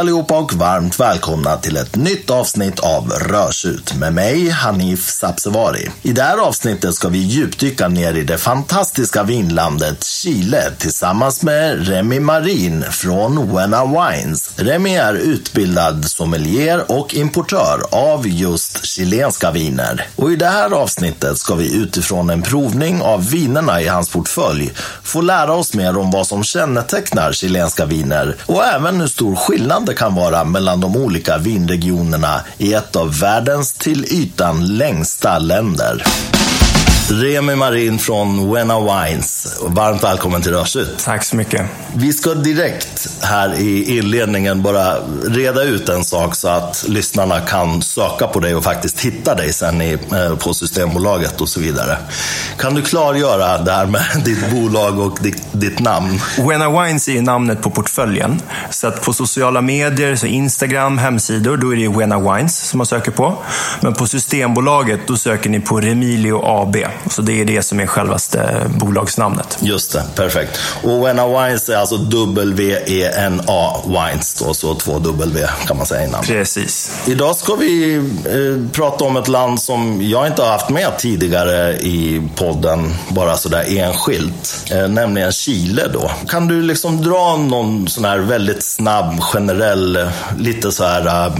Hej allihopa och varmt välkomna till ett nytt avsnitt av Rörsut med mig Hanif Sabsevari. I det här avsnittet ska vi djupdyka ner i det fantastiska vinlandet Chile tillsammans med Remy Marin från Wena Wines. Remy är utbildad sommelier och importör av just chilenska viner. Och i det här avsnittet ska vi utifrån en provning av vinerna i hans portfölj få lära oss mer om vad som kännetecknar chilenska viner och även hur stor skillnad det kan vara mellan de olika vinregionerna i ett av världens till ytan längsta länder. Remi Marin från Wena Wines. Varmt välkommen till Rörsut. Tack så mycket. Vi ska direkt här i inledningen bara reda ut en sak så att lyssnarna kan söka på dig och faktiskt hitta dig sen i, eh, på Systembolaget och så vidare. Kan du klargöra det här med ditt bolag och ditt, ditt namn? Wena Wines är namnet på portföljen. Så att på sociala medier, så Instagram, hemsidor, då är det Wena Wines som man söker på. Men på Systembolaget, då söker ni på Remilio AB. Så det är det som är självaste bolagsnamnet. Just det, perfekt. Och Wena Wines är alltså W-E-N-A Wines då, så två W kan man säga innan. Precis. Idag ska vi eh, prata om ett land som jag inte har haft med tidigare i podden, bara sådär enskilt, eh, nämligen Chile då. Kan du liksom dra någon sån här väldigt snabb, generell, lite så här uh,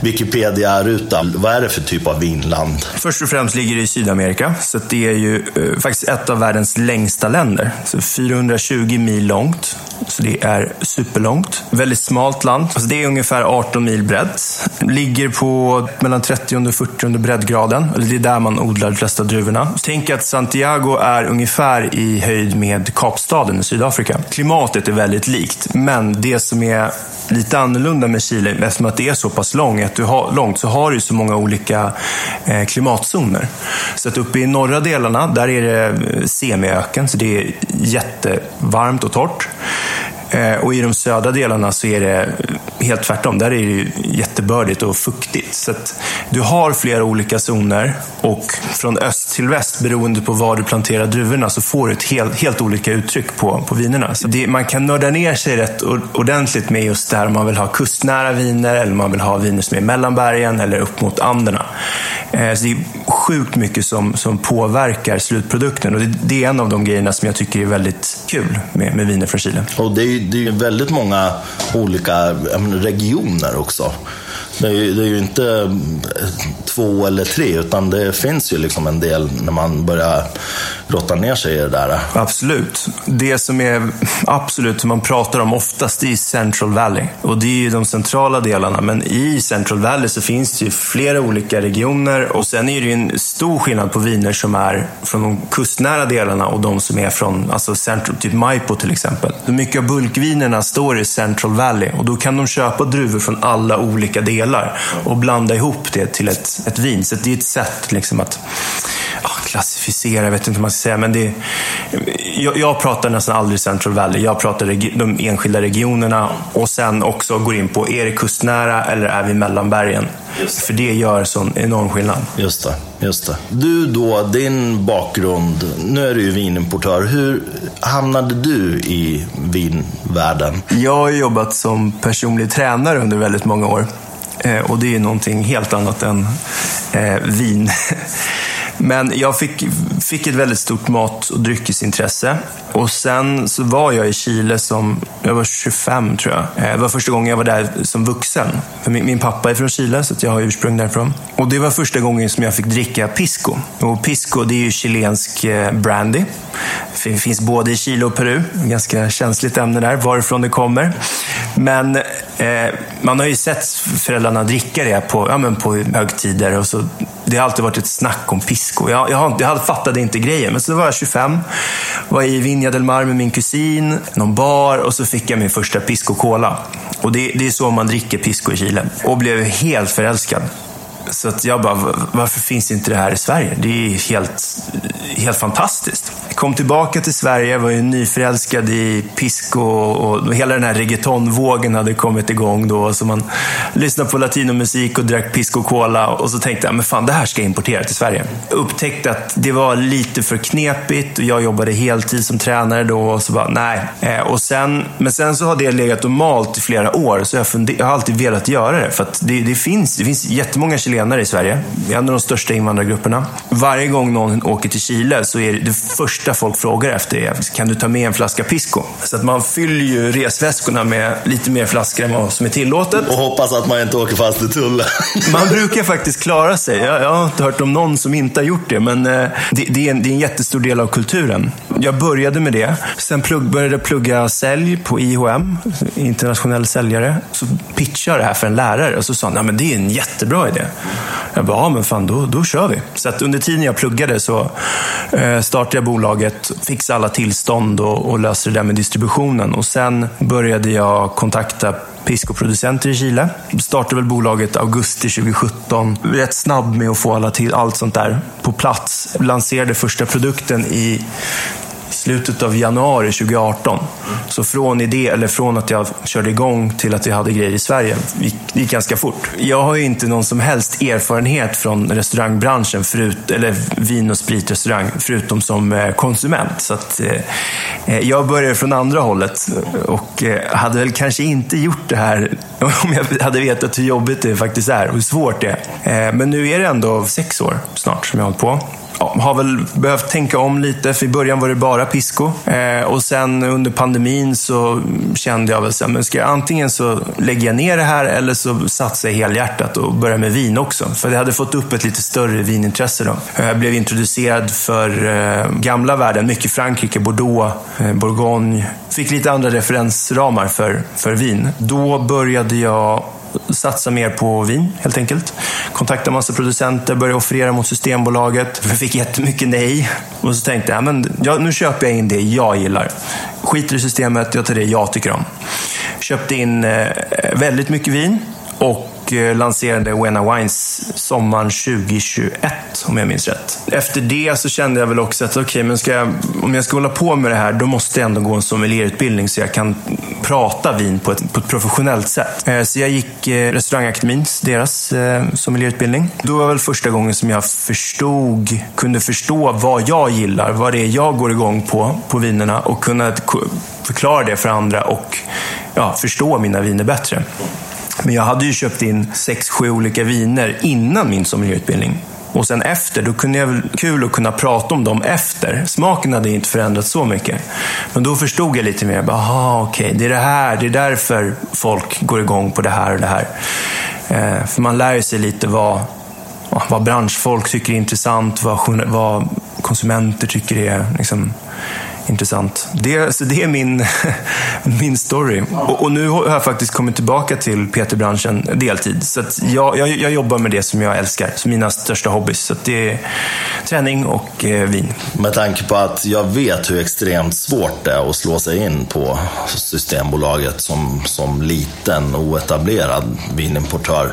Wikipedia-ruta? Vad är det för typ av vinland? Först och främst ligger det i Sydamerika, så det är ju eh, faktiskt ett av världens längsta länder. Så 420 mil långt, så det är superlångt. Väldigt smalt land. Alltså det är ungefär 18 mil brett. Ligger på mellan 30 och 40 breddgraden. Det är där man odlar de flesta druvorna. Tänk att Santiago är ungefär i höjd med Kapstaden i Sydafrika. Klimatet är väldigt likt, men det som är lite annorlunda med Chile, eftersom att det är så pass långt, att du har, långt så har du så många olika eh, klimatzoner. Så att uppe i norra delen delarna, där är det semiöken, så det är jättevarmt och torrt. Eh, och i de södra delarna så är det helt tvärtom. Där är det jättebördigt och fuktigt. Så du har flera olika zoner och från öst till väst, beroende på var du planterar druvorna, så får du ett helt, helt olika uttryck på, på vinerna. Så det, man kan nörda ner sig rätt ordentligt med just det här om man vill ha kustnära viner eller om man vill ha viner som är mellan bergen eller upp mot Anderna. Eh, så det är sjukt mycket som, som påverkar slutprodukten och det, det, är en av de grejerna som jag tycker är väldigt kul med, med viner från Chile. Och det är, det är ju väldigt många olika regioner också. Det är, ju, det är, ju, inte eh, två eller tre, utan det finns ju liksom en del när man börjar grotta ner sig i det där. Absolut. Det som är absolut som man pratar om oftast är Central Valley. Och det är ju de centrala delarna. Men i Central Valley så finns det ju flera olika regioner. Och sen är det ju en stor skillnad på viner som är från de kustnära delarna och de som är från alltså Central, typ Maipo till exempel. Mycket av bulkvinerna står i Central Valley och då kan de köpa druvor från alla olika delar och blanda ihop det till ett, ett vin. Så det är ett sätt liksom att klassificera, jag vet inte hur man ska säga, men det, jag, jag pratar nästan aldrig Central Valley. Jag pratar regi, de enskilda regionerna och sen också går in på, är det kustnära eller är vi mellan bergen? För det gör sån enorm skillnad. Just det, just det. Du då, din bakgrund, nu är du ju vinimportör. Hur hamnade du i vinvärlden? Jag har jobbat som personlig tränare under väldigt många år. Eh, och det är ju någonting helt annat än eh, vin. Men jag fick, fick ett väldigt stort mat och dryckesintresse. Och sen så var jag i Chile som, jag var 25 tror jag. Eh, det var första gången jag var där som vuxen. För min, min pappa är från Chile, så jag har ursprung därifrån. Och det var första gången som jag fick dricka pisco. Och pisco, det är ju chilensk eh, brandy. Det finns både i Chile och Peru. Ganska känsligt ämne där, varifrån det kommer. Men eh, man har ju sett föräldrarna dricka det på, ja, men på högtider. Och så, det har alltid varit ett snack om pisco. Jag, jag, jag fattade inte grejen, men så var jag 25. Var i Viña del Mar med min kusin, någon bar och så fick jag min första pisco cola. Och det, det är så man dricker pisco i Chile. Och blev helt förälskad. Så att jag bara, varför finns inte det här i Sverige? Det är helt, helt fantastiskt. Jag kom tillbaka till Sverige, var ju nyförälskad i pisco och hela den här reggaetonvågen hade kommit igång då. Så man lyssnade på latinomusik och drack pisco cola och så tänkte jag, men fan det här ska jag importera till Sverige. Upptäckte att det var lite för knepigt och jag jobbade heltid som tränare då och så bara, nej. Eh, och sen, men sen så har det legat och malt i flera år, så jag, funder, jag har alltid velat göra det. För att det, det, finns, det finns jättemånga chilenare i Sverige. Vi är en av de största invandrargrupperna. Varje gång någon åker till Chile så är det, det första folk frågar efter är, kan du ta med en flaska pisco? Så att man fyller ju resväskorna med lite mer flaskor än vad som är tillåtet. Och hoppas att man inte åker fast i tullen. man brukar faktiskt klara sig. Jag, jag, har inte hört om någon som inte har gjort det, men eh, det, det, är en, det är en jättestor del av kulturen. Jag började med det. Sen plugg, började jag plugga sälj på IHM, internationell säljare. Så pitchade jag det här för en lärare och så sa han, men det är en jättebra idé. Jag bara, ja men fan då, då kör vi. Så att under tiden jag pluggade så eh, startade jag bolaget, fixade alla tillstånd och, och löste det där med distributionen. Och sen började jag kontakta Pisco-producenter i Chile. Startade väl bolaget augusti 2017. Rätt snabb med att få alla till, allt sånt där på plats. Lanserade första produkten i slutet av januari 2018. Så från idé, eller från att jag körde igång till att vi hade grejer i Sverige, gick, det gick ganska fort. Jag har ju inte någon som helst erfarenhet från restaurangbranschen, förut, eller vin och spritrestaurang, förutom som eh, konsument. Så att, eh, eh, jag började från andra hållet och eh, hade väl kanske inte gjort det här om jag hade vetat hur jobbigt det faktiskt är och hur svårt det är. Eh, men nu är det ändå sex år snart som jag har hållit på har väl behövt tänka om lite, för i början var det bara pisco. Eh, och sen under pandemin så kände jag väl så här, men ska jag antingen så lägger jag ner det här eller så satsar jag helhjärtat och börjar med vin också. För jag hade fått upp ett lite större vinintresse då. Eh, jag blev introducerad för eh, gamla världen, mycket Frankrike, Bordeaux, eh, Bourgogne. Fick lite andra referensramar för, för vin. Då började jag satsa mer på vin helt enkelt. Kontakta massa producenter, började offerera mot Systembolaget. Jag fick jättemycket nej. Och så tänkte jag, men, ja, nu köper jag in det jag gillar. Skiter i systemet, jag tar det jag tycker om. Köpte in eh, väldigt mycket vin och och eh, lanserade Wena Wines sommaren 2021, om jag minns rätt. Efter det så kände jag väl också att okay, men ska jag, om jag ska hålla på med det här, då måste jag ändå gå en sommelierutbildning så jag kan prata vin på ett, på ett professionellt sätt. Eh, så jag gick eh, Restaurangakademins, deras sommelierutbildning. Då var väl första gången som jag förstod, kunde förstå vad jag gillar, vad det är jag går igång på, på vinerna och kunna förklara det för andra och ja, förstå mina viner bättre. Men jag hade ju köpt in sex, sju olika viner innan min sommelierutbildning. Och sen efter, då kunde jag väl kul att kunna prata om dem efter. Smaken hade inte förändrats så mycket. Men då förstod jag lite mer. Jaha, okej, okay, det är det här. Det är därför folk går igång på det här och det här. Eh, för man lär sig lite vad, vad branschfolk tycker är intressant, vad, vad konsumenter tycker är liksom, intressant. Det, så det är min, min story. Och, och, nu har jag faktiskt kommit tillbaka till PT-branschen deltid. Så jag, jag, jag, jobbar med det som jag älskar, som mina största hobbys. Så det är träning och eh, vin. Med tanke på att jag vet hur extremt svårt det är att slå sig in på Systembolaget som, som liten oetablerad vinimportör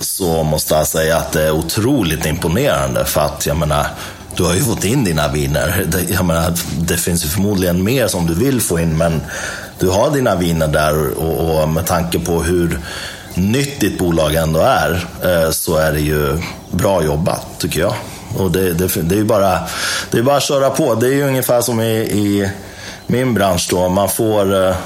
så måste jag säga att det är otroligt imponerande. För att jag menar, du har ju fått in dina viner. Det, jag menar, det finns ju förmodligen mer som du vill få in, men du har dina viner där och, och med tanke på hur nytt ditt bolag ändå är, eh, så är det ju bra jobbat, tycker jag. Och det, det, det är ju bara, det är bara att köra på. Det är ju ungefär som i, i min bransch då. Man får, eh,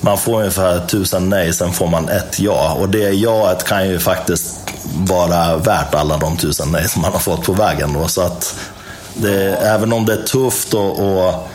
man får ungefär tusen nej, sen får man ett ja. Och det jaet kan ju faktiskt vara värt alla de tusen nej som man har fått på vägen. Då. Så att det, även om det är tufft och, och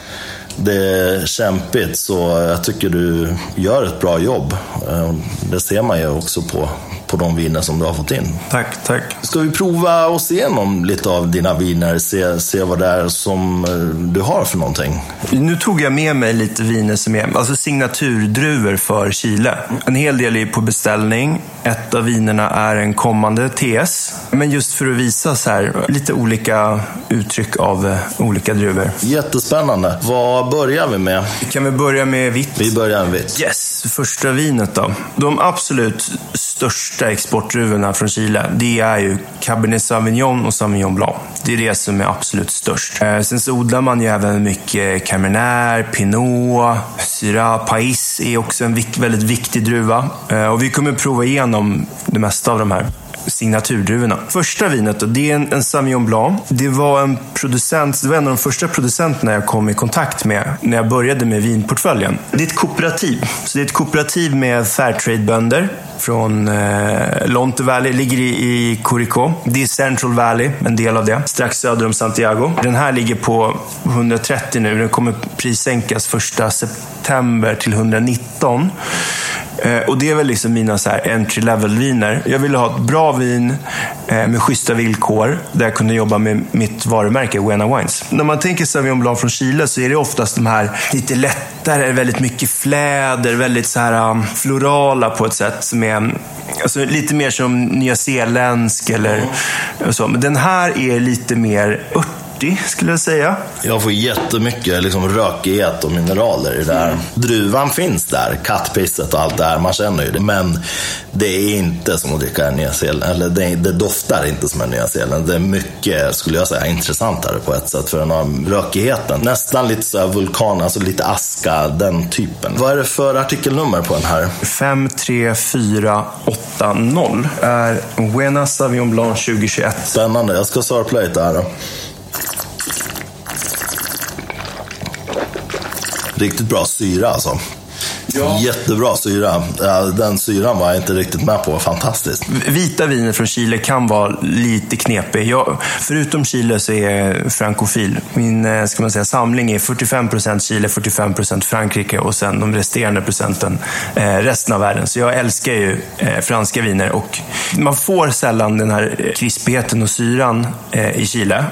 det är kämpigt så jag tycker du gör ett bra jobb. Eh, det ser man ju också på, på de viner som du har fått in. Tack, tack. Ska vi prova oss igenom lite av dina viner? Se, se vad det är som eh, du har för någonting. Nu tog jag med mig lite viner som är alltså signaturdruvor för Chile. En hel del är på beställning. Ett av vinerna är en kommande TS. Men just för att visa så här, lite olika uttryck av eh, olika druvor. Jättespännande. Vad börjar vi med? Kan vi börja med vitt? Vi börjar med vitt. Yes, första vinet då. De absolut största exportdruvorna från Chile, det är ju Cabernet Sauvignon och Sauvignon Blanc. Det är det som är absolut störst. Eh, sen så odlar man ju även mycket Carmener, Pinot, Syrah, Pais är också en väldigt viktig druva. Eh, och vi kommer prova igenom det mesta av de här signaturdruvorna. Första vinet då, det är en, en Sauvignon Blanc. Det var en producent, det var en av de första producenterna jag kom i kontakt med när jag började med vinportföljen. Det är ett kooperativ. Så det är ett kooperativ med Fairtrade-bönder från eh, Lonte Valley, ligger i, i Curico. Det är Central Valley, en del av det, strax söder om Santiago. Den här ligger på 130 nu, den kommer prissänkas första september till 119. Eh, och det är väl liksom mina så här entry level-viner. Jag ville ha ett bra vin eh, med schyssta villkor där jag kunde jobba med mitt varumärke Wena Wines. När man tänker Sauvignon Blanc från Chile så är det oftast de här lite lättare, väldigt mycket fläder, väldigt så här um, florala på ett sätt som är alltså, lite mer som nyzeeländsk eller så. Men den här är lite mer ört 40 skulle jag säga. Jag får jättemycket liksom, rökighet och mineraler i det här. Mm. Druvan finns där, kattpisset och allt det här, man känner ju det. Men det är inte som att dricka en Nya Zeeland, eller det, det, doftar inte som en Nya Zeeland. Det är mycket, skulle jag säga, intressantare på ett sätt för den har rökigheten. Nästan lite så vulkan, alltså lite aska, den typen. Vad är det för artikelnummer på den här? 53480 är Buena Savion Blanc 2021. Spännande, jag ska sörpla lite här då. Riktigt bra syra alltså. Ja. Jättebra syra. Den syran var jag inte riktigt med på. Fantastiskt. Vita viner från Chile kan vara lite knepig. Jag, förutom Chile så är jag frankofil. Min eh, ska man säga, samling är 45% Chile, 45% Frankrike och sen de resterande procenten eh, resten av världen. Så jag älskar ju eh, franska viner och man får sällan den här krispigheten och syran i Chile.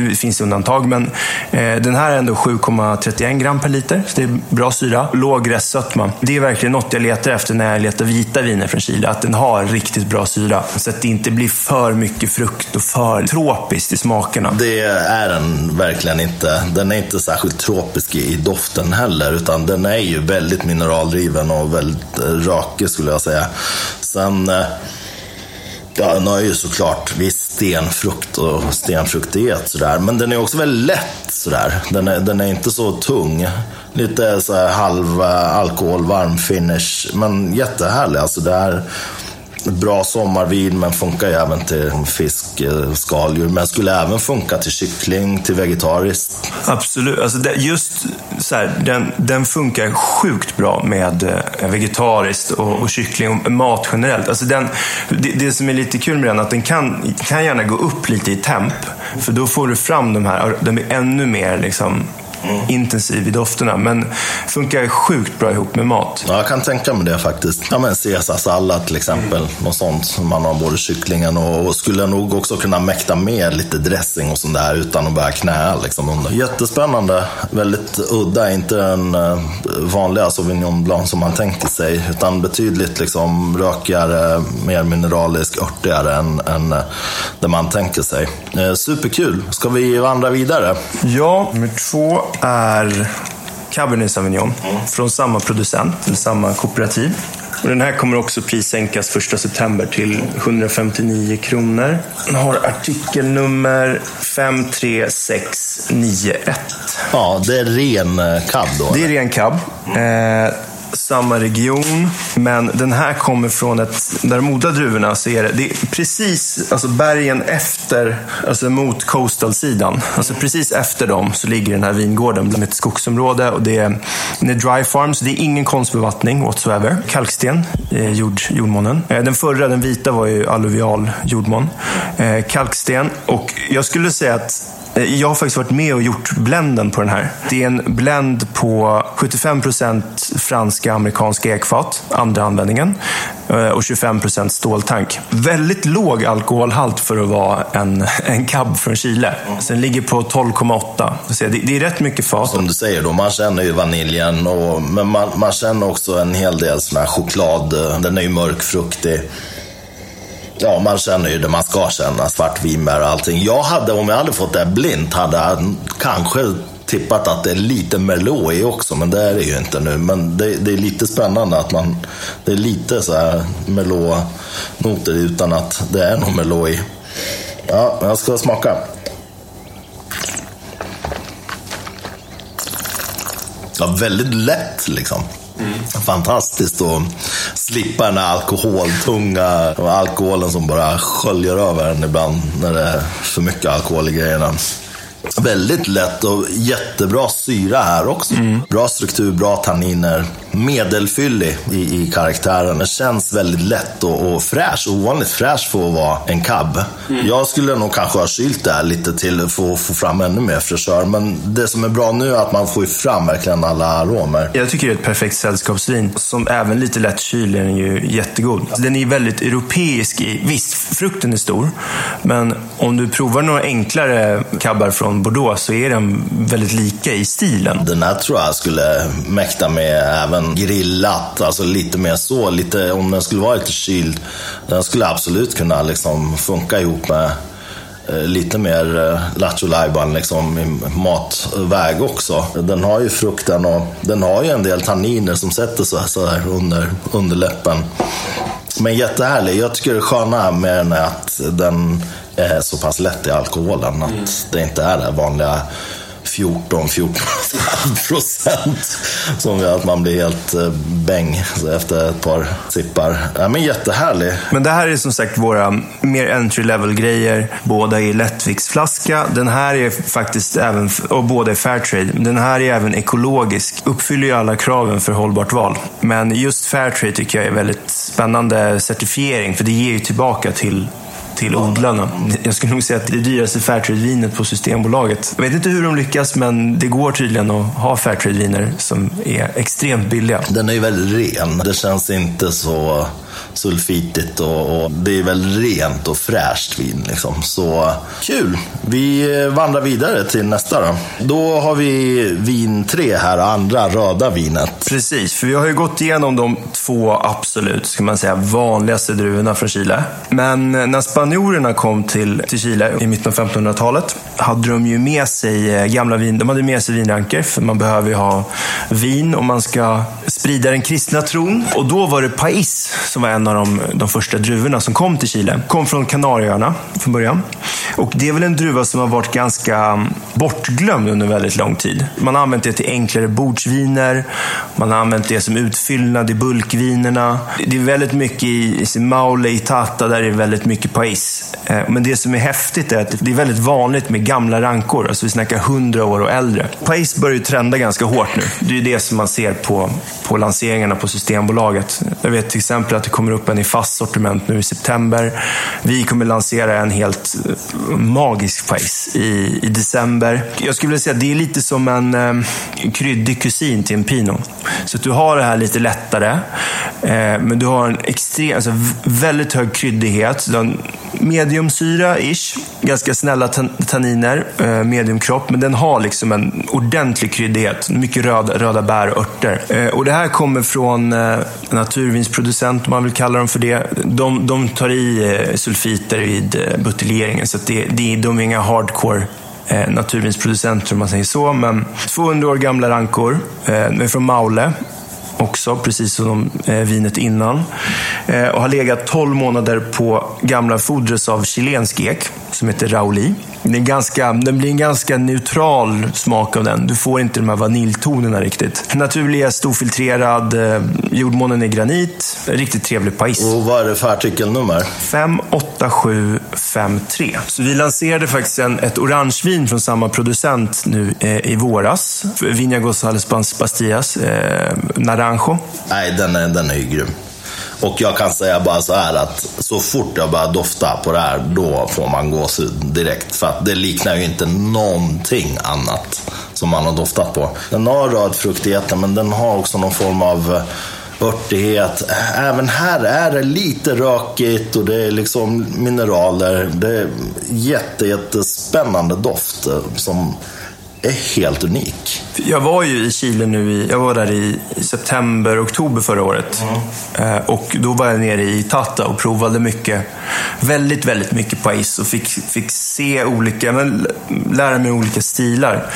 Det finns undantag, men eh, den här är ändå 7,31 gram per liter. Så det är bra syra. Låg restsötma. Det är verkligen något jag letar efter när jag letar vita viner från Chile. Att den har riktigt bra syra. Så att det inte blir för mycket frukt och för tropiskt i smakerna. Det är den verkligen inte. Den är inte särskilt tropisk i doften heller. Utan den är ju väldigt mineraldriven och väldigt eh, rökig skulle jag säga. Sen eh, Ja, den har ju såklart viss stenfrukt och stenfruktighet sådär. Men den är också väldigt lätt sådär. Den är, den är inte så tung. Lite så här halv eh, alkohol, varm finish. Men jättehärlig. Alltså det här bra sommarvin men funkar ju även till fisk, eh, skaldjur. Men skulle även funka till kyckling, till vegetariskt. Absolut. Alltså det, just så här, den, den funkar sjukt bra med eh, vegetariskt och, och kyckling och mat generellt. Alltså den, det, det, som är lite kul med den är att den kan, kan gärna gå upp lite i temp. För då får du fram de här, de är ännu mer liksom mm. intensiv i dofterna. Men funkar sjukt bra ihop med mat. Ja, jag kan tänka mig det faktiskt. Ja, men caesarsallad till exempel. Mm. Något sånt som man har både kycklingen och, och skulle nog också kunna mäkta med lite dressing och sånt där utan att börja knäa liksom under. Jättespännande. Väldigt udda. Inte den uh, vanliga Sauvignon Blanc som man tänker sig. Utan betydligt liksom rökigare, mer mineralisk, örtigare än, än uh, det man tänker sig. Uh, superkul. Ska vi vandra vidare? Ja, nummer två är Cabernet Sauvignon mm. från samma producent, eller samma kooperativ. Och den här kommer också prissänkas 1 september till 159 kronor. Den har artikelnummer 53691. Ja, det är ren eh, cab då? Det är ren cab. Eh, samma region, men den här kommer från ett, där de odlar druvorna så är det, det är precis, alltså bergen efter, alltså mot coastal-sidan. Alltså precis efter dem så ligger den här vingården med ett skogsområde och det är, det är dry farms, det är ingen konstbevattning whatsoever. Kalksten, eh, jord, jordmånen. Eh, den förra, den vita, var ju alluvial jordmån. Eh, kalksten och jag skulle säga att Eh, jag har faktiskt varit med och gjort blenden på den här. Det är en blend på 75% franska amerikanska ekfat, andra användningen, eh, och 25% ståltank. Väldigt låg alkoholhalt för att vara en, en cab från Chile. Så den ligger på 12,8. Det är rätt mycket fat. Som du säger, då, man känner ju vaniljen, och, men man, man känner också en hel del sån här choklad. Eh, den är ju mörkfruktig ja, man känner ju det man ska känna. Svartvinbär och allting. Jag hade, om jag hade fått det blint, hade jag kanske tippat att det är lite Merlot i också, men det är det ju inte nu. Men det, det är lite spännande att man, det är lite så här Merlot-noter utan att det är någon Merlot i. Ja, jag ska smaka. Ja, väldigt lätt liksom. Mm. Fantastiskt att slippa den här alkoholtunga och alkoholen som bara sköljer över en ibland när det är för mycket alkohol i grejerna. Väldigt lätt och jättebra syra här också. Mm. Bra struktur, bra tanniner. Medelfyllig i, i karaktären. Det känns väldigt lätt och, och fräsch. Ovanligt fräsch för att vara en cab. Mm. Jag skulle nog kanske ha kylt det här lite till för att få fram ännu mer fräschör. Men det som är bra nu är att man får fram verkligen alla aromer. Jag tycker det är ett perfekt sällskapsvin. Som även lite lätt kyld är den ju jättegod. Den är väldigt europeisk i. Visst, frukten är stor. Men om du provar några enklare cabbar från Bordeaux så är den väldigt lika i stilen. Den här tror jag skulle mäkta med även grillat, alltså lite mer så. Lite, om den skulle vara lite kyld. Den skulle absolut kunna liksom funka ihop med eh, lite mer eh, lattjo liksom i matväg också. Den har ju frukten och den har ju en del tanniner som sätter sig så här under, under läppen. Men jättehärlig. Jag tycker det sköna med den är att den är så pass lätt i alkoholen. Att mm. det inte är det vanliga 14-14 procent. Som gör att man blir helt eh, bäng efter ett par sippar. Ja, men jättehärlig. Men det här är som sagt våra mer entry level grejer. Båda är lättviktsflaska. Den här är faktiskt även, och båda är Fairtrade. Den här är även ekologisk. Uppfyller ju alla kraven för hållbart val. Men just Fairtrade tycker jag är väldigt spännande certifiering. För det ger ju tillbaka till till odlarna. Jag skulle nog säga att det är det dyraste Fairtrade-vinet på Systembolaget. Jag vet inte hur de lyckas, men det går tydligen att ha Fairtrade-viner som är extremt billiga. Den är ju väldigt ren. Det känns inte så sulfitigt och, och, det är väl rent och fräscht vin. Liksom. Så kul! Vi vandrar vidare till nästa då. Då har vi vin 3 här, andra röda vinet. Precis, för vi har ju gått igenom de två absolut, ska man säga, vanligaste druvorna från Chile. Men eh, när spanjorerna kom till, till Chile i mitten av 1500-talet hade de ju med sig eh, gamla vin. De hade med sig vinranker, för man behöver ju ha vin om man ska sprida den kristna tron. Och då var det pais som var en av de, de första druvorna som kom till Chile. Kom från Kanarieöarna från början. Och det är väl en druva som har varit ganska mm, bortglömd under väldigt lång tid. Man har använt det till enklare bordsviner. Man har använt det som utfyllnad i bulkvinerna. Det är väldigt mycket i, i Maule, i Tata, där det är väldigt mycket pais. Eh, men det som är häftigt är att det är väldigt vanligt med gamla rankor. Alltså vi snackar 100 år och äldre. Pais börjar ju trenda ganska hårt nu. Det är det som man ser på, på lanseringarna på Systembolaget. Jag vet till exempel att kommer upp en i fast sortiment nu i september. Vi kommer lansera en helt eh, magisk face i, i december. Jag skulle vilja säga att det är lite som en eh, kryddig kusin till en Pinot. Så att du har det här lite lättare, eh, men du har en extrem, alltså väldigt hög kryddighet. Du har en mediumsyra-ish, ganska snälla tanniner, eh, mediumkropp, men den har liksom en ordentlig kryddighet. Mycket röda, röda bär och örter. Eh, och det här kommer från eh, naturvinsproducent, om man vill kalla dem för det. De, de tar i eh, sulfiter vid eh, buteljeringen, så det, det, de är inga hardcore eh, naturvinsproducenter om man säger så. Men 200 år gamla rankor, eh, från Maule också, precis som eh, vinet innan. Eh, och har legat 12 månader på gamla fodres av chilensk ek som heter Rauli. Det, är ganska, det blir en ganska neutral smak av den. Du får inte de här vaniljtonerna riktigt. Naturlig storfiltrerad, eh, jordmånen är granit. Riktigt trevlig pais. Och vad är det för artikelnummer? 58753. Så vi lanserade faktiskt en, ett orangevin från samma producent nu eh, i våras. Viña González Pastillas, eh, Naranjo. Nej, den är, den är ju grym. Och jag kan säga bara så här att så fort jag börjar dofta på det här, då får man gåshud direkt. För att det liknar ju inte någonting annat som man har doftat på. Den har röd fruktigheten, men den har också någon form av eh, örtighet. Även här är det lite rökigt och det är liksom mineraler. Det är jätte, jättespännande doft eh, som är helt unik. Jag var ju i Chile nu, i, jag var där i, september, oktober förra året. Mm. Och då var jag nere i Tata och provade mycket, väldigt, väldigt mycket pais och fick, fick se olika, men, lära mig olika stilar.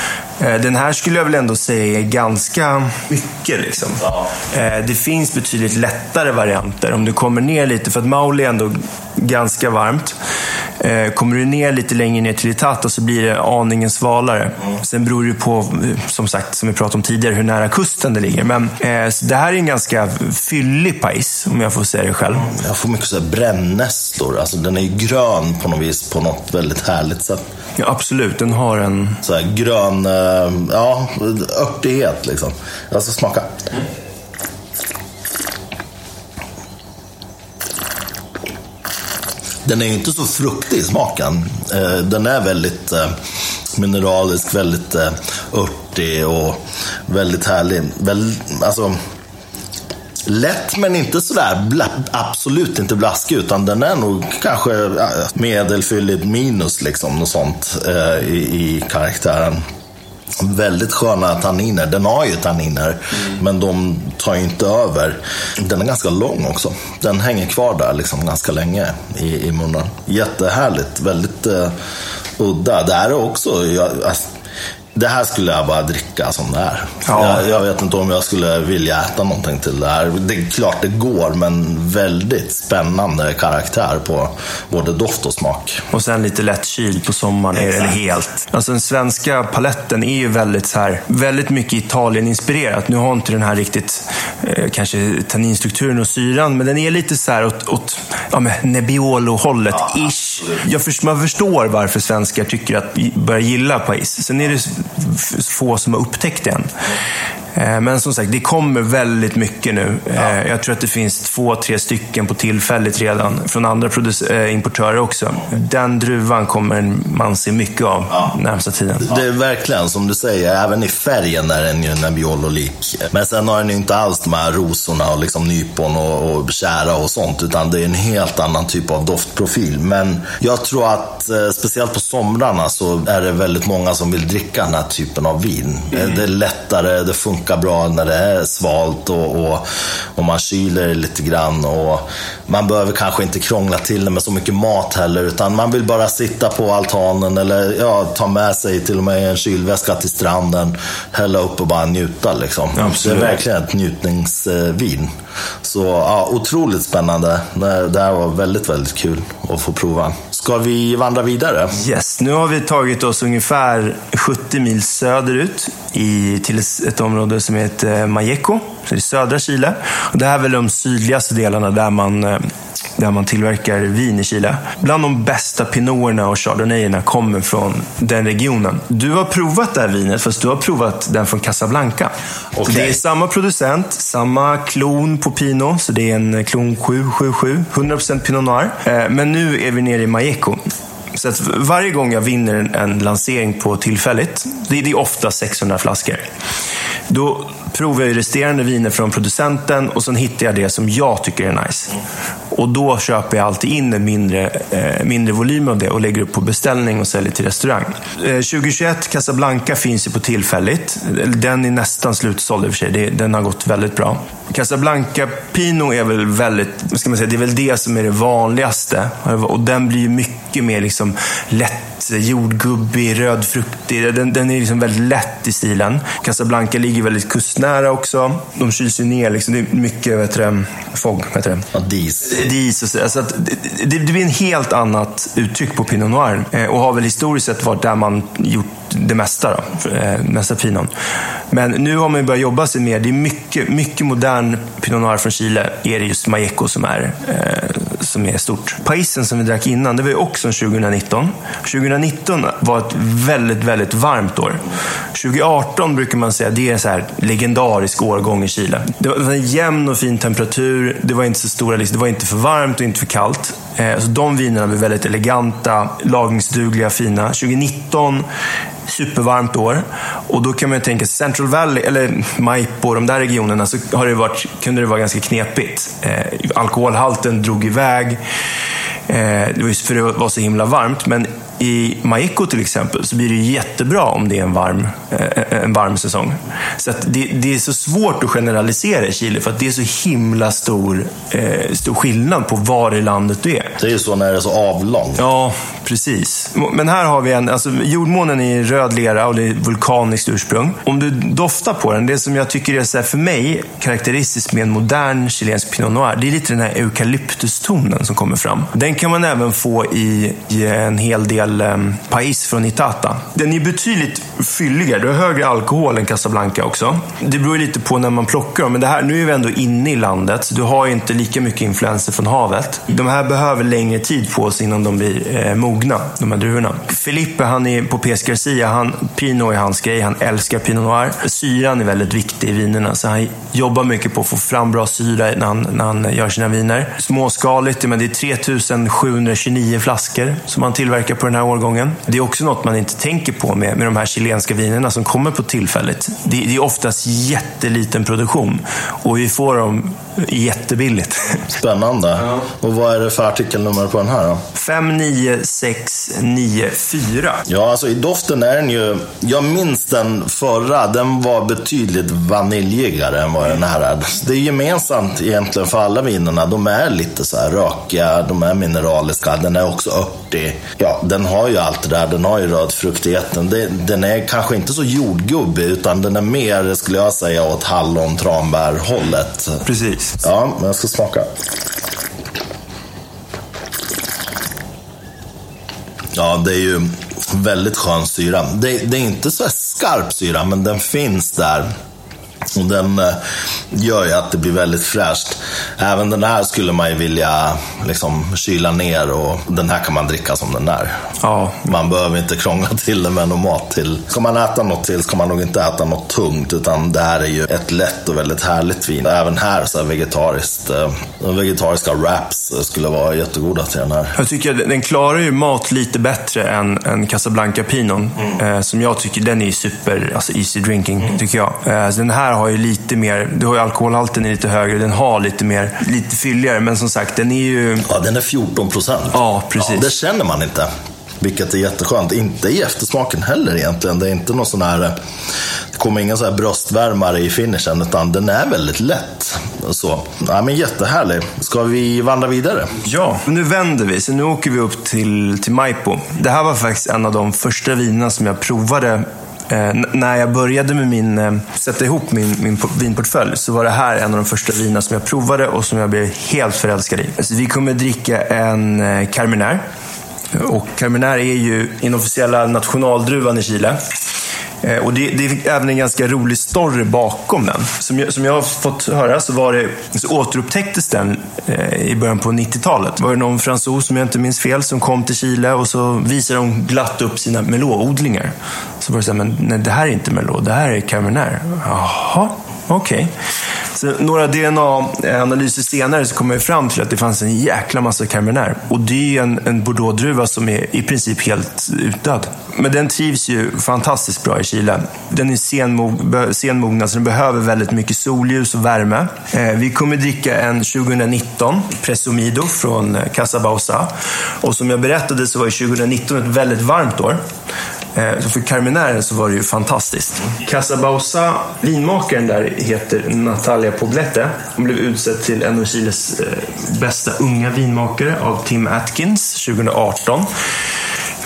Eh, den här skulle jag väl ändå säga är ganska mycket. Liksom. Eh, det finns betydligt lättare varianter om du kommer ner lite, för att Mauli är ändå ganska varmt. Eh, kommer du ner lite längre ner till Itata så blir det aningen svalare. Sen beror det på, som sagt, som vi pratade om tidigare, hur nära kusten det ligger. Men eh, det här är en ganska fyllig pajs, om jag får säga det själv. Jag får mycket så brännässlor. Alltså, den är grön på något vis, på något väldigt härligt sätt. Ja, absolut. Den har en... Så här, grön, eh, ja, örtighet liksom. Jag ska smaka. Den är inte så fruktig i smaken. Eh, den är väldigt eh, mineralisk, väldigt eh, örtig och väldigt härlig. alltså, lätt men inte sådär absolut inte blaskig utan den är nog kanske medelfyllig, minus liksom något sånt i, i karaktären väldigt sköna tanniner. Den har ju tanniner, mm. men de tar ju inte över. Den är ganska lång också. Den hänger kvar där liksom ganska länge i, i munnen. Jättehärligt, väldigt uh, udda. Det här är också, jag, alltså, det här skulle jag bara dricka som det är. Ja. Jag, jag, vet inte om jag skulle vilja äta någonting till det här. Det är klart det går, men väldigt spännande karaktär på både doft och smak. Och sen lite lätt kyl på sommaren är det helt. Alltså den svenska paletten är ju väldigt så här, väldigt mycket Italien-inspirerat. Nu har inte den här riktigt eh, kanske tanninstrukturen och syran, men den är lite så här åt, åt ja, Nebbiolo-hållet. Ja, ish. Jag förstår, man förstår varför svenskar tycker att börjar gilla pais. Sen är det få som har upptäckt det än. Eh, men som sagt, det kommer väldigt mycket nu. Ja. Eh, jag tror att det finns två, tre stycken på tillfället redan från andra eh, importörer också. Den druvan kommer man se mycket av ja. närmsta tiden. Det är verkligen som du säger, även i färgen är den ju Nebbiolo-lik. Men sen har den ju inte alls de här rosorna och liksom nypon och, och kära och sånt, utan det är en helt annan typ av doftprofil. Men jag tror att speciellt på somrarna så är det väldigt många som vill dricka den här typen av vin. Mm. Det är lättare, det funkar funkar bra när det är svalt och, och, och man kyler lite grann. Och man behöver kanske inte krångla till det med så mycket mat heller, utan man vill bara sitta på altanen eller ja, ta med sig till och med en kylväska till stranden, hälla upp och bara njuta. Liksom. det är verkligen ett njutningsvin. Så ja, otroligt spännande. Det här var väldigt, väldigt kul att få prova. Ska vi vandra vidare? Yes, nu har vi tagit oss ungefär 70 mil söderut i, till ett område som heter Majeco, i södra Chile. Och det här är väl de sydligaste delarna där man eh, där man tillverkar vin i Chile. Bland de bästa pinoterna och chardonnayerna kommer från den regionen. Du har provat det här vinet, fast du har provat den från Casablanca. Okay. Det är samma producent, samma klon på Pinot, så det är en klon 777, 100% Pinot Noir. Eh, men nu är vi nere i Majeco. Så att varje gång jag vinner en, en lansering på tillfälligt, det, det är ofta 600 flaskor. Då provar jag resterande viner från producenten och sen hittar jag det som jag tycker är nice. Och då köper jag alltid in en mindre, eh, mindre volym av det och lägger upp på beställning och säljer till restaurang. Eh, 2021, Casablanca finns ju på tillfälligt. Den är nästan slutsåld i och för sig. Det, den har gått väldigt bra. Casablanca Pinot är väl väldigt, ska man säga, det är väl det som är det vanligaste. Och den blir ju mycket mer liksom lätt jordgubbig, rödfruktig. Den, den är liksom väldigt lätt i stilen. Casablanca ligger väldigt kustnära också. De kyls ju ner. Liksom. Det är mycket vad heter det, fog. Vad heter det? Ja, dis dis och så. Alltså att, det, det blir en helt annat uttryck på Pinot Noir. Eh, och har väl historiskt sett varit där man gjort det mesta. Då, eh, mesta pinon. Men nu har man börjat jobba sig mer. Det är mycket, mycket modern Pinot Noir från Chile. Är det just Majeco som är, eh, som är stort. Paisen som vi drack innan, det var ju också 2019. 2019 var ett väldigt, väldigt varmt år. 2018 brukar man säga det är en så här legendarisk årgång i Chile. Det var en jämn och fin temperatur. Det var inte så stora, liksom, det var inte för varmt och inte för kallt. Eh, så de vinerna blev väldigt eleganta, lagringsdugliga, fina. 2019 supervarmt år. Och då kan man tänka sig Central Valley, eller Maipo, de där regionerna, så har det varit, kunde det vara ganska knepigt. Eh, alkoholhalten drog iväg. Eh, för det var så himla varmt. Men i Maiko till exempel så blir det jättebra om det är en varm, eh, en varm säsong. Så det, det, är så svårt att generalisera i Chile för att det är så himla stor, eh, stor skillnad på var i landet du är. Det är ju så när det är så avlångt. Ja, precis. Men här har vi en, alltså jordmånen är röd lera och det är vulkaniskt ursprung. Om du doftar på den, det som jag tycker är så här, för mig karaktäristiskt med en modern chilensk Pinot Noir, det är lite den här eukalyptustonen som kommer fram. Den kan man även få i, i en hel del um, Pais från Itata. Den är betydligt fylligare. Du har högre alkohol än Casablanca också. Det beror lite på när man plockar dem. Men det här, nu är vi ändå inne i landet. Så du har inte lika mycket influenser från havet. De här behöver längre tid på sig innan de blir eh, mogna, de här druvorna. Felipe, han är på PS Garcia. Han, Pinot är hans grej. Han älskar Pinot Noir. Syran är väldigt viktig i vinerna. Så han jobbar mycket på att få fram bra syra när han, när han gör sina viner. Småskaligt, men det är 3729 flaskor som han tillverkar på den här årgången. Det är också något man inte tänker på med, med de här chilenska vinerna som kommer på tillfället. Det, det är oftast jätteliten produktion och vi får dem jättebilligt. Spännande. Ja. Och vad är det för artikelnummer på den här då? 59694. Ja, alltså i doften är den ju... Jag minns den förra. Den var betydligt vaniljigare än vad den här är. Det är gemensamt egentligen för alla vinerna. De är lite så här rökiga, de är mineraliska, den är också örtig. Ja, den har ju allt det där. Den har ju rödfruktigheten. Den är kanske inte så jordgubbig, utan den är mer, skulle jag säga, åt hallon, tranbär hållet. Precis. Ja, men jag ska smaka. Ja, det är ju väldigt skön syra. Det, det är inte så skarp syra, men den finns där. Och den eh, gör ju att det blir väldigt fräscht. Även den här skulle man ju vilja liksom, kyla ner och den här kan man dricka som den är. Ja. Man behöver inte krångla till det med någon mat till. Ska man äta något till ska man nog inte äta något tungt utan det här är ju ett lätt och väldigt härligt vin. Även här så är vegetariskt. Eh, vegetariska wraps skulle vara jättegoda till den här. Jag tycker den klarar ju mat lite bättre än, än Casablanca Pinon. Mm. Eh, som jag tycker, den är super, alltså easy drinking mm. tycker jag. Eh, den här har ju lite mer, du har ju alkoholhalten är lite högre, den har lite mer, lite fylligare. Men som sagt, den är ju... Ja, den är 14 procent. Ja, precis. Ja, det känner man inte. Vilket är jätteskönt. Inte i eftersmaken heller egentligen. Det är inte någon sån här... Det kommer inga så här bröstvärmare i finishen, utan den är väldigt lätt. Så. Ja, men jättehärlig. Ska vi vandra vidare? Ja, nu vänder vi. Så nu åker vi upp till, till Maipo. Det här var faktiskt en av de första vinerna som jag provade Eh, när jag började med min, eh, sätta ihop min, min vinportfölj så var det här en av de första vinerna som jag provade och som jag blev helt förälskad i. Så vi kommer dricka en eh, Carmenère. Och Carmenère är ju inofficiella nationaldruvan i Chile. Eh, och det, det, är även en ganska rolig story bakom den. Som jag, som jag har fått höra så, var det, så återupptäcktes den eh, i början på 90-talet. var det någon fransos, om jag inte minns fel, som kom till Chile och så visade de glatt upp sina melododlingar. Så var det så här, men nej, det här är inte melod, det här är Cabernet. Jaha, okej. Okay. Så några DNA-analyser senare så kom jag fram till att det fanns en jäkla massa Carmenère. Och det är en, en Bordeaux-druva som är i princip helt utdöd. Men den trivs ju fantastiskt bra i Chile. Den är senmog, senmognad, så den behöver väldigt mycket solljus och värme. Eh, vi kommer dricka en 2019 Presumido från eh, Casa Bausa. Och som jag berättade så var 2019 ett väldigt varmt år. Eh, så för Carminären så var det ju fantastiskt. Casabausa, vinmakaren där, heter Natalia Poblete. Hon blev utsedd till en av Chiles eh, bästa unga vinmakare av Tim Atkins 2018.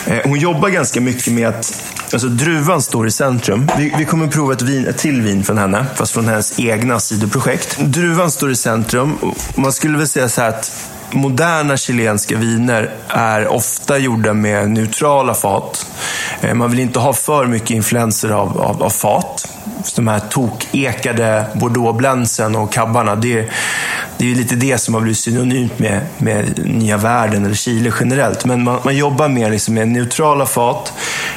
Eh, hon jobbar ganska mycket med att Alltså druvan står i centrum. Vi, vi kommer prova ett, vin, ett till vin från henne, fast från hennes egna sidoprojekt. Druvan står i centrum. Man skulle väl säga så här att moderna chilenska viner är ofta gjorda med neutrala fat. Eh, man vill inte ha för mycket influenser av, av, av fat. De här tokekade bordeauxblänsen och kabbarna, det, det är ju lite det som har blivit synonymt med, med nya världen eller Chile generellt. Men man, man jobbar mer liksom med neutrala fat.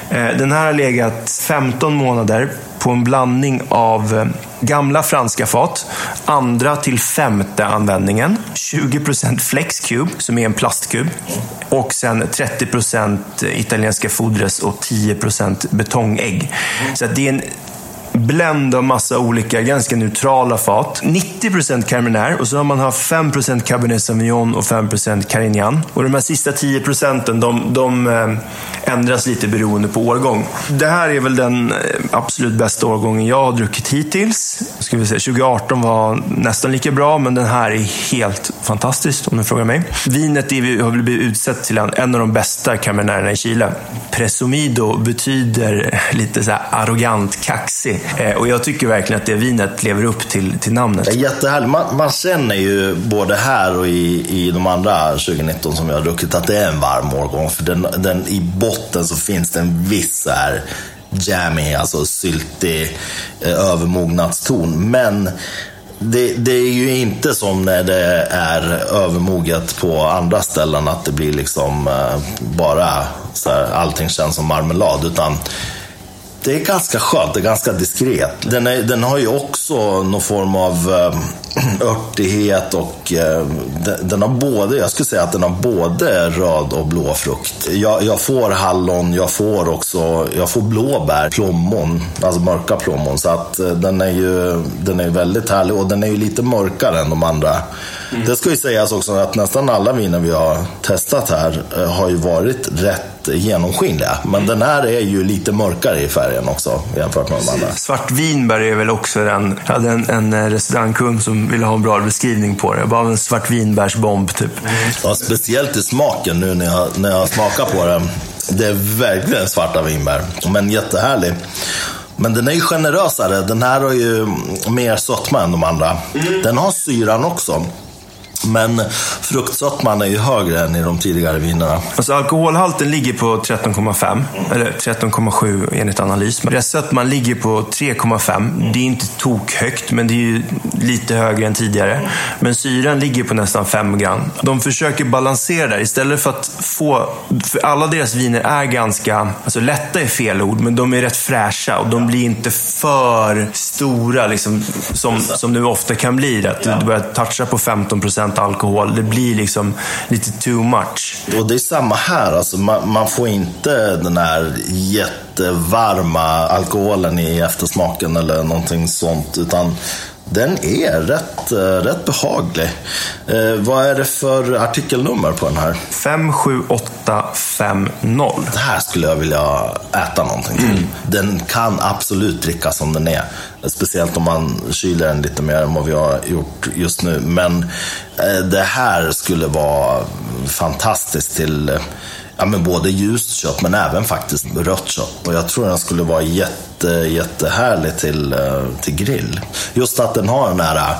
Eh, den här har legat 15 månader på en blandning av eh, gamla franska fat, andra till femte användningen, 20% flexcube som är en plastkub och sen 30% italienska fodres och 10% betongägg. Så det är en blend av massa olika, ganska neutrala fat. 90% Carmenère och så har man haft 5% Cabernet Sauvignon och 5% Carignan. Och de här sista 10% de, de eh, ändras lite beroende på årgång. Det här är väl den eh, absolut bästa årgången jag har druckit hittills. Ska vi säga, 2018 var nästan lika bra, men den här är helt fantastisk om du frågar mig. Vinet är, har blivit utsett till en, en av de bästa Carmenärerna i Chile. Presumido betyder lite så här arrogant, kaxig. Eh, och jag tycker verkligen att det vinet lever upp till, till namnet. Det är jättehärligt. Man, man känner ju både här och i, i de andra 2019 som vi har druckit att det är en varm årgång. För den, den, i botten så finns det en viss så här jammy, alltså syltig eh, övermognadston. Men det, det, är ju inte som när det är övermoget på andra ställen att det blir liksom eh, bara så här, allting känns som marmelad. Utan det är ganska skönt, det är ganska diskret. Den, är, den har ju också någon form av äh, örtighet och äh, den, den, har både, jag skulle säga att den har både röd och blå frukt. Jag, jag, får hallon, jag får också, jag får blåbär, plommon, alltså mörka plommon. Så att äh, den är ju den är väldigt härlig och den är ju lite mörkare än de andra. Mm. Det ska ju sägas också att nästan alla viner vi har testat här har ju varit rätt genomskinliga. Men mm. den här är ju lite mörkare i färgen också jämfört med de andra. Svartvinbär är väl också den. Jag hade en, en restaurangkund som ville ha en bra beskrivning på det. Bara en svartvinbärsbomb typ. Mm. Ja, speciellt i smaken nu när jag, när jag smakar på den. Det är verkligen svarta vinbär, men jättehärlig. Men den är ju generösare. Den här har ju mer sötma än de andra. Mm. Den har syran också. Men fruktsötman är ju högre än i de tidigare vinerna. Alltså alkoholhalten ligger på 13,5 eller 13,7 enligt analys. Restsötman ligger på 3,5. Det är inte tokhögt, men det är ju lite högre än tidigare. Men syran ligger på nästan 5 gram. De försöker balansera där istället för att få... För alla deras viner är ganska... Alltså lätta är fel ord, men de är rätt fräscha och de blir inte för stora liksom, som, som det ofta kan bli. Att du börjar toucha på 15 procent alkohol. Det blir liksom lite too much. Och det är samma här. Alltså, man, man får inte den här jättevarma alkoholen i eftersmaken eller någonting sånt. Utan den är rätt, eh, rätt behaglig. Eh, vad är det för artikelnummer på den här? 57850. Det här skulle jag vilja äta någonting till. Mm. Den kan absolut drickas som den är. Speciellt om man kyler den lite mer än vad vi har gjort just nu. Men eh, det här skulle vara fantastiskt till ja, men både ljust kött men även faktiskt rött kött. Och jag tror den skulle vara jätte, jättehärlig till, eh, till grill. Just att den har den här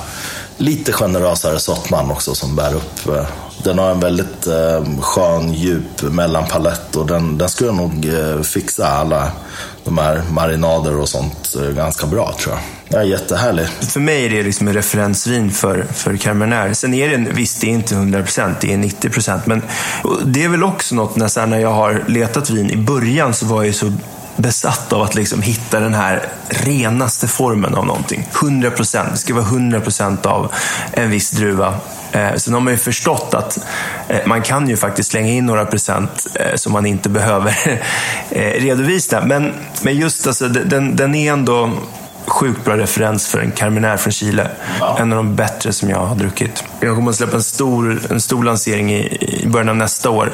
lite generösare sötman också som bär upp. Eh, den har en väldigt eh, skön djup mellanpalett och den, den skulle nog eh, fixa alla de här marinader och sånt ganska bra tror jag. Ja, jättehärlig. För mig är det liksom en referensvin för, för Carmenère. Sen är det, visst, det är inte 100%, det är 90%. Men det är väl också något, när, när jag har letat vin, i början så var jag så besatt av att liksom hitta den här renaste formen av någonting. 100%. Det ska vara 100% av en viss druva. Eh, sen har man ju förstått att eh, man kan ju faktiskt slänga in några procent eh, som man inte behöver redovisa. Men, men just alltså, den, den är ändå sjukt bra referens för en Carmenère från Chile. Ja. En av de bättre som jag har druckit. Jag kommer att släppa en stor, en stor lansering i, i början av nästa år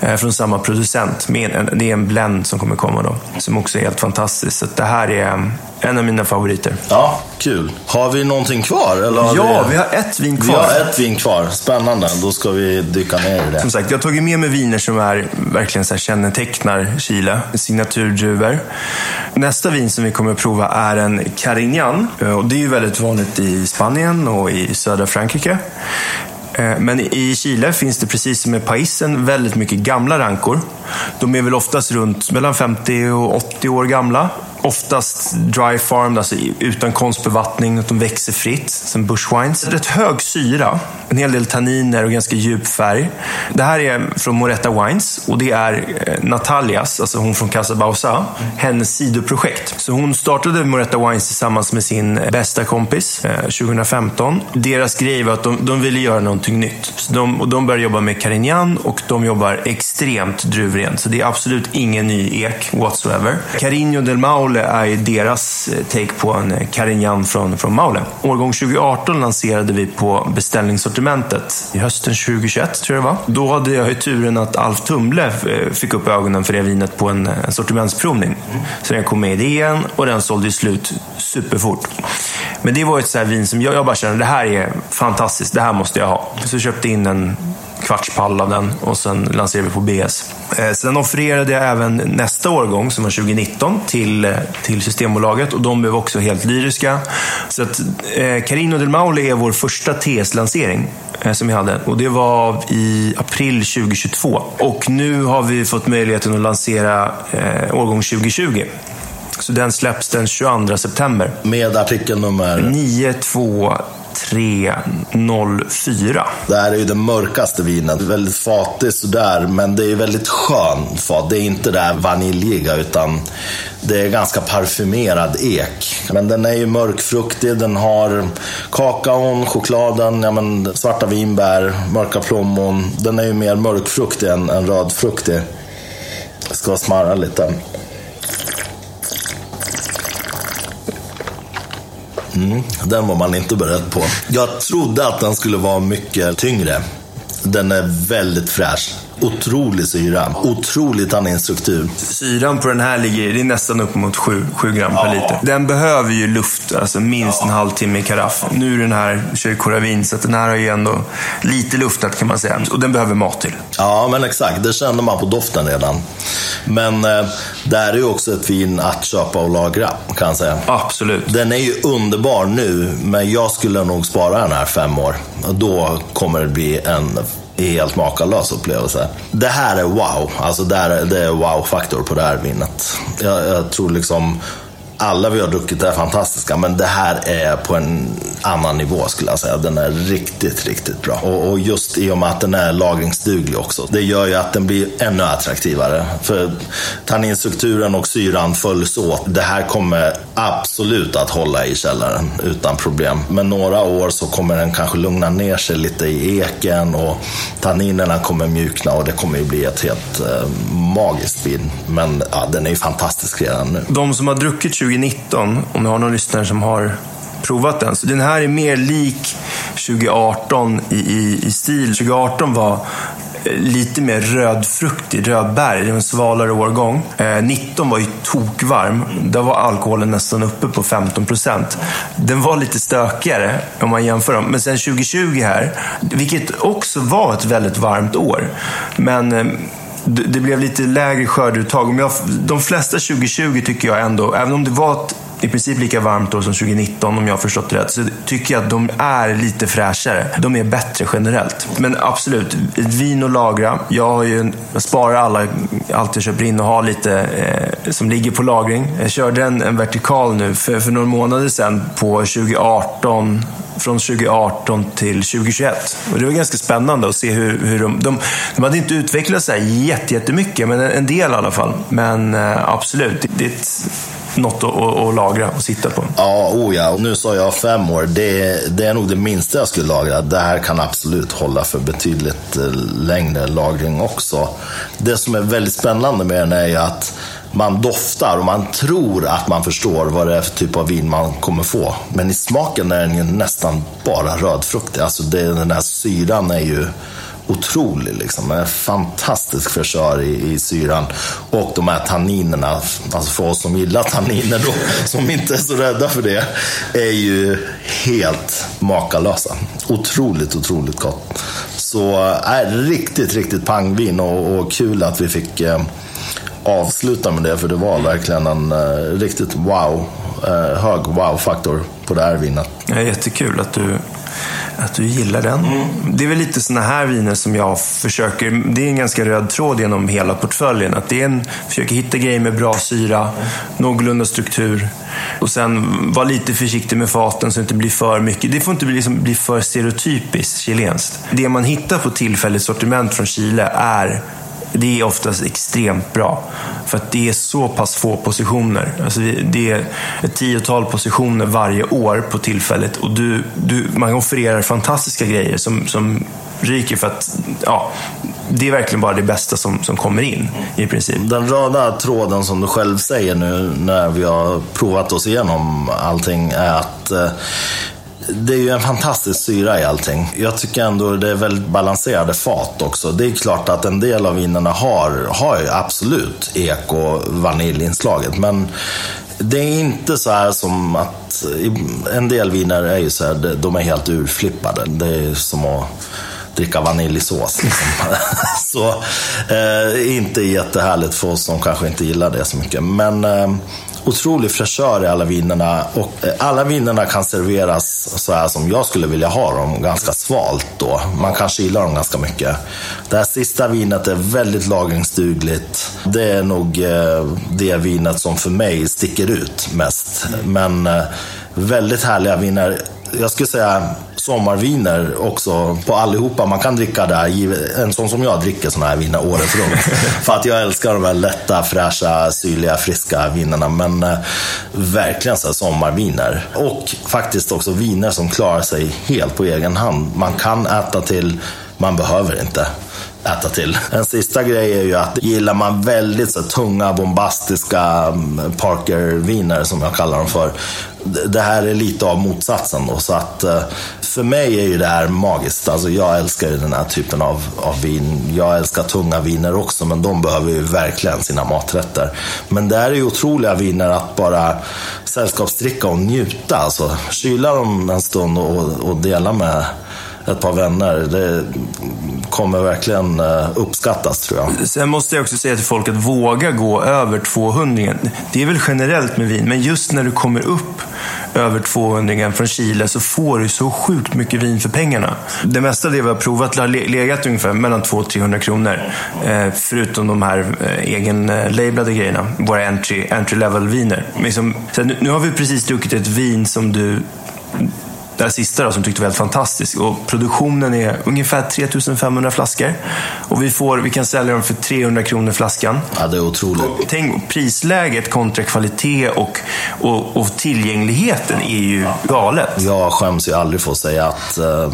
eh, från samma producent. Med en, det är en blend som kommer komma då, som också är helt fantastisk. Så det här är en av mina favoriter. Ja, kul. Har vi någonting kvar? Eller ja, vi... vi... har ett vin kvar. Vi har ett vin kvar. Spännande. Då ska vi dyka ner i det. Som sagt, jag har tagit med mig viner som är, verkligen så här, kännetecknar Chile. Signaturdruvor. Nästa vin som vi kommer att prova är en Carignan. Och det är ju väldigt vanligt i Spanien och i södra Frankrike. Eh, men i Chile finns det precis som i paisen väldigt mycket gamla rankor. De är väl oftast runt mellan 50 och 80 år gamla oftast dry farmed, alltså utan konstbevattning, att de växer fritt, som bushwines. Rätt hög syra, en hel del tanniner och ganska djup färg. Det här är från Moretta Wines och det är eh, Natalias, alltså hon från Casa Bausa, hennes sidoprojekt. Så hon startade Moretta Wines tillsammans med sin eh, bästa kompis eh, 2015. Deras grej var att de, de ville göra någonting nytt. Så de, och de började jobba med Carignan och de jobbar extremt druvrent. Så det är absolut ingen ny ek whatsoever. Carigno del Mauro Maule är deras eh, take på en eh, Carignan från, från Maule. Årgång 2018 lanserade vi på beställningssortimentet i hösten 2021, tror jag det var. Då hade jag ju turen att Alf Tumle eh, fick upp ögonen för det vinet på en, en sortimentsprovning. Så den kom med i idén och den sålde ju slut superfort. Men det var ett så vin som jag, jag bara kände, det här är fantastiskt, det här måste jag ha. Så jag köpte in en kvartspall av den och sen lanserade vi på BS. Eh, sen offererade jag även nästa årgång, som var 2019, till, eh, till Systembolaget och de blev också helt lyriska. Så att eh, Carino del Maule är vår första TS-lansering eh, som vi hade och det var i april 2022. Och nu har vi fått möjligheten att lansera eh, årgång 2020. Så den släpps den 22 september. Med artikelnummer? 304. Det här är ju det mörkaste vinet. Väldigt fatigt sådär, men det är väldigt skön fat. Det är inte det här vaniljiga, utan det är ganska parfymerad ek. Men den är ju mörkfruktig, den har kakaon, chokladen, ja, men svarta vinbär, mörka plommon. Den är ju mer mörkfruktig än, än rödfruktig. Jag ska smarra lite. Mm, den var man inte beredd på. Jag trodde att den skulle vara mycket tyngre. Den är väldigt fräsch. Otrolig syra. Otrolig tanninstruktur. Syran på den här ligger det är nästan upp mot 7, 7 gram per liter. Den behöver ju luft, alltså minst en halvtimme i karaff. Nu är den här kör Coravin, så den här har ju ändå lite luftat kan man säga. Och den behöver mat till. Ja, men exakt. Det känner man på doften redan. Men eh, det här är ju också ett vin att köpa och lagra, kan jag säga. Absolut. Den är ju underbar nu, men jag skulle nog spara den här fem år. Då kommer det bli en helt makalös upplevelse. Det här är wow. Alltså det är, det är wow-faktor på det här vinet. Jag, jag tror liksom alla vi har druckit är fantastiska, men det här är på en annan nivå skulle jag säga. Den är riktigt, riktigt bra. Och, och, just i och med att den är lagringsduglig också. Det gör ju att den blir ännu attraktivare. För tanninstrukturen och syran följs åt. Det här kommer absolut att hålla i källaren utan problem. Men några år så kommer den kanske lugna ner sig lite i eken och tanninerna kommer mjukna och det kommer ju bli ett helt eh, magiskt vin. Men ja, den är ju fantastisk redan nu. De som har druckit 2019, om ni har någon lyssnare som har provat den. Så den här är mer lik 2018 i, i, i stil. 2018 var eh, lite mer rödfruktig, rödbär. Det var en svalare årgång. Eh, 19 var ju tokvarm. Där var alkoholen nästan uppe på 15 procent. Den var lite stökigare om man jämför dem. Men sen 2020 här, vilket också var ett väldigt varmt år. Men eh, det blev lite lägre skörduttag. de flesta 2020 tycker jag ändå, även om det var ett i princip lika varmt år som 2019 om jag har förstått det rätt. Så tycker jag att de är lite fräschare. De är bättre generellt. Men absolut, ett vin att lagra. Jag, har ju, jag sparar alla, allt jag köper in och har lite eh, som ligger på lagring. Jag körde en, en vertikal nu för, för några månader sedan på 2018 från 2018 till 2021. Och det var ganska spännande att se hur, hur de, de... De hade inte utvecklat sig jättemycket, men en del i alla fall. Men eh, absolut, det är något att, att, lagra och sitta på. Ja, oh ja. Och nu sa jag fem år. Det, det, är nog det minsta jag skulle lagra. Det här kan absolut hålla för betydligt eh, längre lagring också. Det som är väldigt spännande med den är ju att man doftar och man tror att man förstår vad det är för typ av vin man kommer få. Men i smaken är den ju nästan bara rödfruktig. Alltså det, den här syran är ju otrolig. Liksom. En fantastisk fräschör i, i syran. Och de här tanninerna, alltså för oss som gillar tanniner då, som inte är så rädda för det, är ju helt makalösa. Otroligt, otroligt gott. Så är äh, riktigt, riktigt pangvin och, och kul att vi fick eh, avsluta med det, för det var verkligen en eh, riktigt wow, eh, hög wow-faktor på det här vinet. Är jättekul att du att du gillar den. Mm. Det är väl lite sådana här viner som jag försöker, det är en ganska röd tråd genom hela portföljen. Att det är en, försöker hitta grejer med bra syra, mm. någorlunda struktur. Och sen vara lite försiktig med faten så det inte blir för mycket. Det får inte bli, liksom, bli för stereotypiskt chilenskt. Det man hittar på tillfälligt sortiment från Chile är det är oftast extremt bra. För att det är så pass få positioner. Alltså det är ett tiotal positioner varje år på tillfället. Och du, du, man offererar fantastiska grejer som, som ryker för att ja, det är verkligen bara det bästa som, som kommer in i princip. Den röda tråden som du själv säger nu när vi har provat oss igenom allting är att eh, det är ju en fantastisk syra i allting. Jag tycker ändå det är väldigt balanserade fat också. Det är klart att en del av vinerna har, har ju absolut ek och vaniljinslaget. Men det är inte så här som att en del viner är ju så här, de är helt urflippade. Det är som att dricka vaniljsås. Liksom. så eh, inte jättehärligt för oss som kanske inte gillar det så mycket. Men eh, otrolig fräschör i alla vinerna och eh, alla vinerna kan serveras så här som jag skulle vilja ha dem, ganska svalt då. Man kanske gillar dem ganska mycket. Det här sista vinet är väldigt lagringsdugligt. Det är nog eh, det vinet som för mig sticker ut mest. Men eh, väldigt härliga viner. Jag skulle säga sommarviner också på allihopa. Man kan dricka det här, en sån som jag dricker såna här viner året runt. För att jag älskar de här lätta, fräscha, syrliga, friska vinerna. Men eh, verkligen så sommarviner. Och faktiskt också viner som klarar sig helt på egen hand. Man kan äta till, man behöver inte äta till. En sista grej är ju att gillar man väldigt så tunga, bombastiska mm, Parker-viner som jag kallar dem för. Det här är lite av motsatsen då. Så att eh, för mig är ju det här magiskt. Alltså jag älskar ju den här typen av, av vin. Jag älskar tunga viner också, men de behöver ju verkligen sina maträtter. Men det här är ju otroliga viner att bara sällskapsdricka och njuta. Alltså kyla dem en stund och, och dela med ett par vänner. Det kommer verkligen eh, uppskattas tror jag. Sen måste jag också säga till folk att våga gå över 200. Det är väl generellt med vin, men just när du kommer upp över 200 från Chile så får du så sjukt mycket vin för pengarna. Det mesta av det vi har provat har legat ungefär mellan 200 300 kronor. Eh, förutom de här eh, egenlablade grejerna, våra entry, entry level viner. Liksom, nu har vi precis druckit ett vin som du det här sista då, som tyckte var helt fantastiskt. Och produktionen är ungefär 3500 flaskor. Och vi, får, vi kan sälja dem för 300 kronor flaskan. Ja, det är otroligt. Och tänk, prisläget kontra kvalitet och, och, och, tillgängligheten är ju galet. Jag skäms ju aldrig för att säga att uh,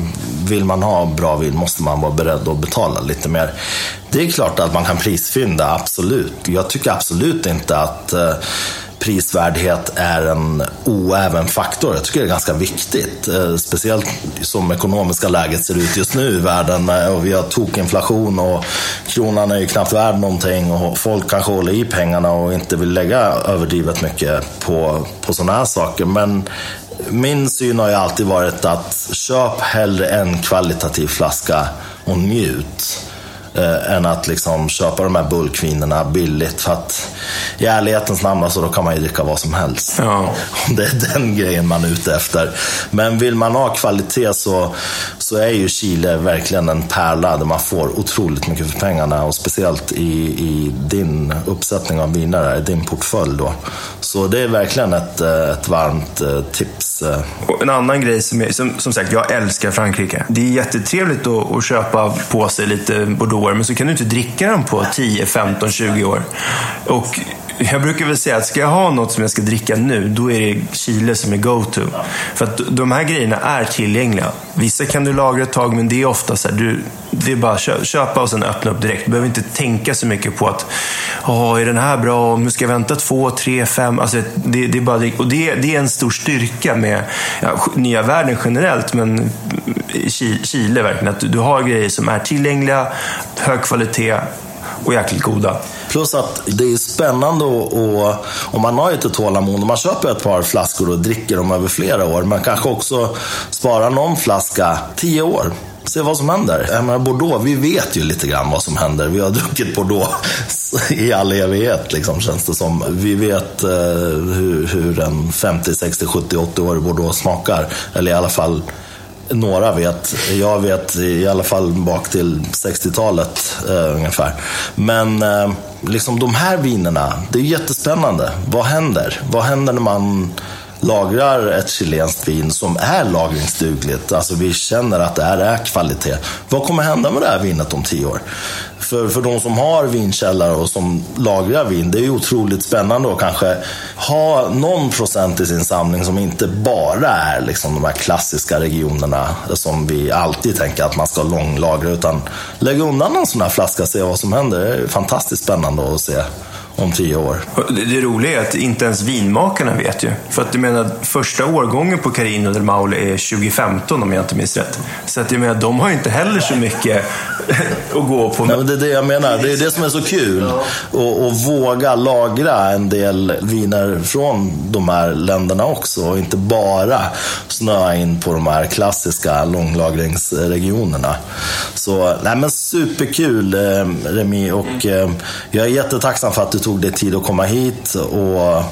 vill man ha bra vin måste man vara beredd att betala lite mer. Det är klart att man kan prisfynda, absolut. Jag tycker absolut inte att uh, prisvärdhet är en oäven faktor. Jag tycker det är ganska viktigt. Eh, speciellt som ekonomiska läget ser ut just nu i världen. Eh, och vi har tokinflation och kronan är ju knappt värd någonting. Och folk kanske håller i pengarna och inte vill lägga överdrivet mycket på, på sådana här saker. Men min syn har ju alltid varit att köp hellre en kvalitativ flaska och njut eh, än att liksom köpa de här bulkvinerna billigt. För att i ärlighetens namn, alltså, då kan man ju dricka vad som helst. Ja. Det är den grejen man är ute efter. Men vill man ha kvalitet så, så är ju Chile verkligen en pärla där man får otroligt mycket för pengarna. Och speciellt i, i din uppsättning av viner, i din portfölj då. Så det är verkligen ett, eh, ett varmt eh, tips. Och en annan grej som, är, som, som sagt, jag älskar Frankrike. Det är jättetrevligt att, att köpa på sig lite bordeaux men så kan du inte dricka dem på 10, 15, 20 år. Och jag brukar väl säga att ska jag ha något som jag ska dricka nu, då är det Chile som är go-to. För att de här grejerna är tillgängliga. Vissa kan du lagra ett tag, men det är ofta så här, du, det är bara att köpa och sen öppna upp direkt. Du behöver inte tänka så mycket på att, Åh, är den här bra? Nu ska jag vänta två, tre, fem. Alltså, det, det är bara, och det, det är en stor styrka med ja, nya världen generellt, men Chile verkligen. Att du har grejer som är tillgängliga, hög kvalitet och jäkligt goda. Plus att det är spännande och, och om man har lite tålamod, och man köper ett par flaskor och dricker dem över flera år, man kanske också sparar någon flaska tio år. Se vad som händer. Jag menar, Bordeaux, vi vet ju lite grann vad som händer. Vi har druckit Bordeaux i all evighet, liksom, känns det som. Vi vet eh, hur, hur en 50, 60, 70, 80-årig Bordeaux smakar. Eller i alla fall några vet. Jag vet i alla fall bak till 60-talet eh, ungefär. Men eh, liksom de här vinerna, det är jättespännande. Vad händer? Vad händer när man lagrar ett chilenskt vin som är lagringsdugligt. Alltså vi känner att det här är kvalitet. Vad kommer hända med det här vinet om tio år? För, för de som har vinkällare och som lagrar vin, det är ju otroligt spännande att kanske ha någon procent i sin samling som inte bara är liksom de här klassiska regionerna som vi alltid tänker att man ska långlagra. Utan lägga undan en sån här flaska och se vad som händer. Det är fantastiskt spännande att se om tio år. Det roliga är att inte ens vinmakarna vet ju. För att jag menar, första årgången på Carino del Maule är 2015 om jag inte minns rätt. Så att jag menar, de har ju inte heller så mycket att gå på. Nej, men det är det jag menar. Det är det som är så kul. Att våga lagra en del viner från de här länderna också. Och inte bara snöa in på de här klassiska långlagringsregionerna. Så, nej men superkul eh, Remi. Och eh, jag är jättetacksam för att du tog det tid att komma hit. och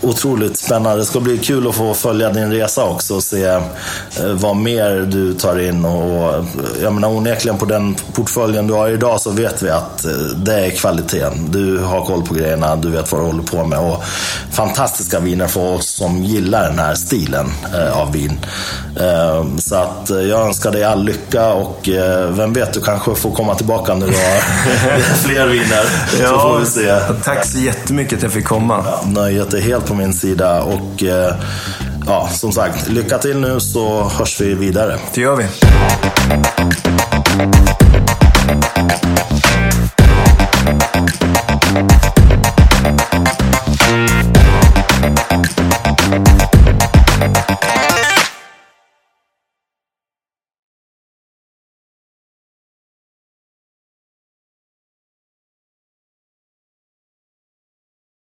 otroligt spännande. Det ska bli kul att få följa din resa också och se eh, vad mer du tar in. Och, jag menar onekligen på den portföljen du har idag så vet vi att eh, det är kvaliteten. Du har koll på grejerna, du vet vad du håller på med. Och fantastiska viner för oss som gillar den här stilen eh, av vin. Så att jag önskar dig all lycka och vem vet, du kanske får komma tillbaka när du har fler viner. Ja, så får vi se. Tack så jättemycket att jag fick komma. Ja, nöjet är helt på min sida. Och eh, ja, som sagt, lycka till nu så hörs vi vidare. Det gör vi.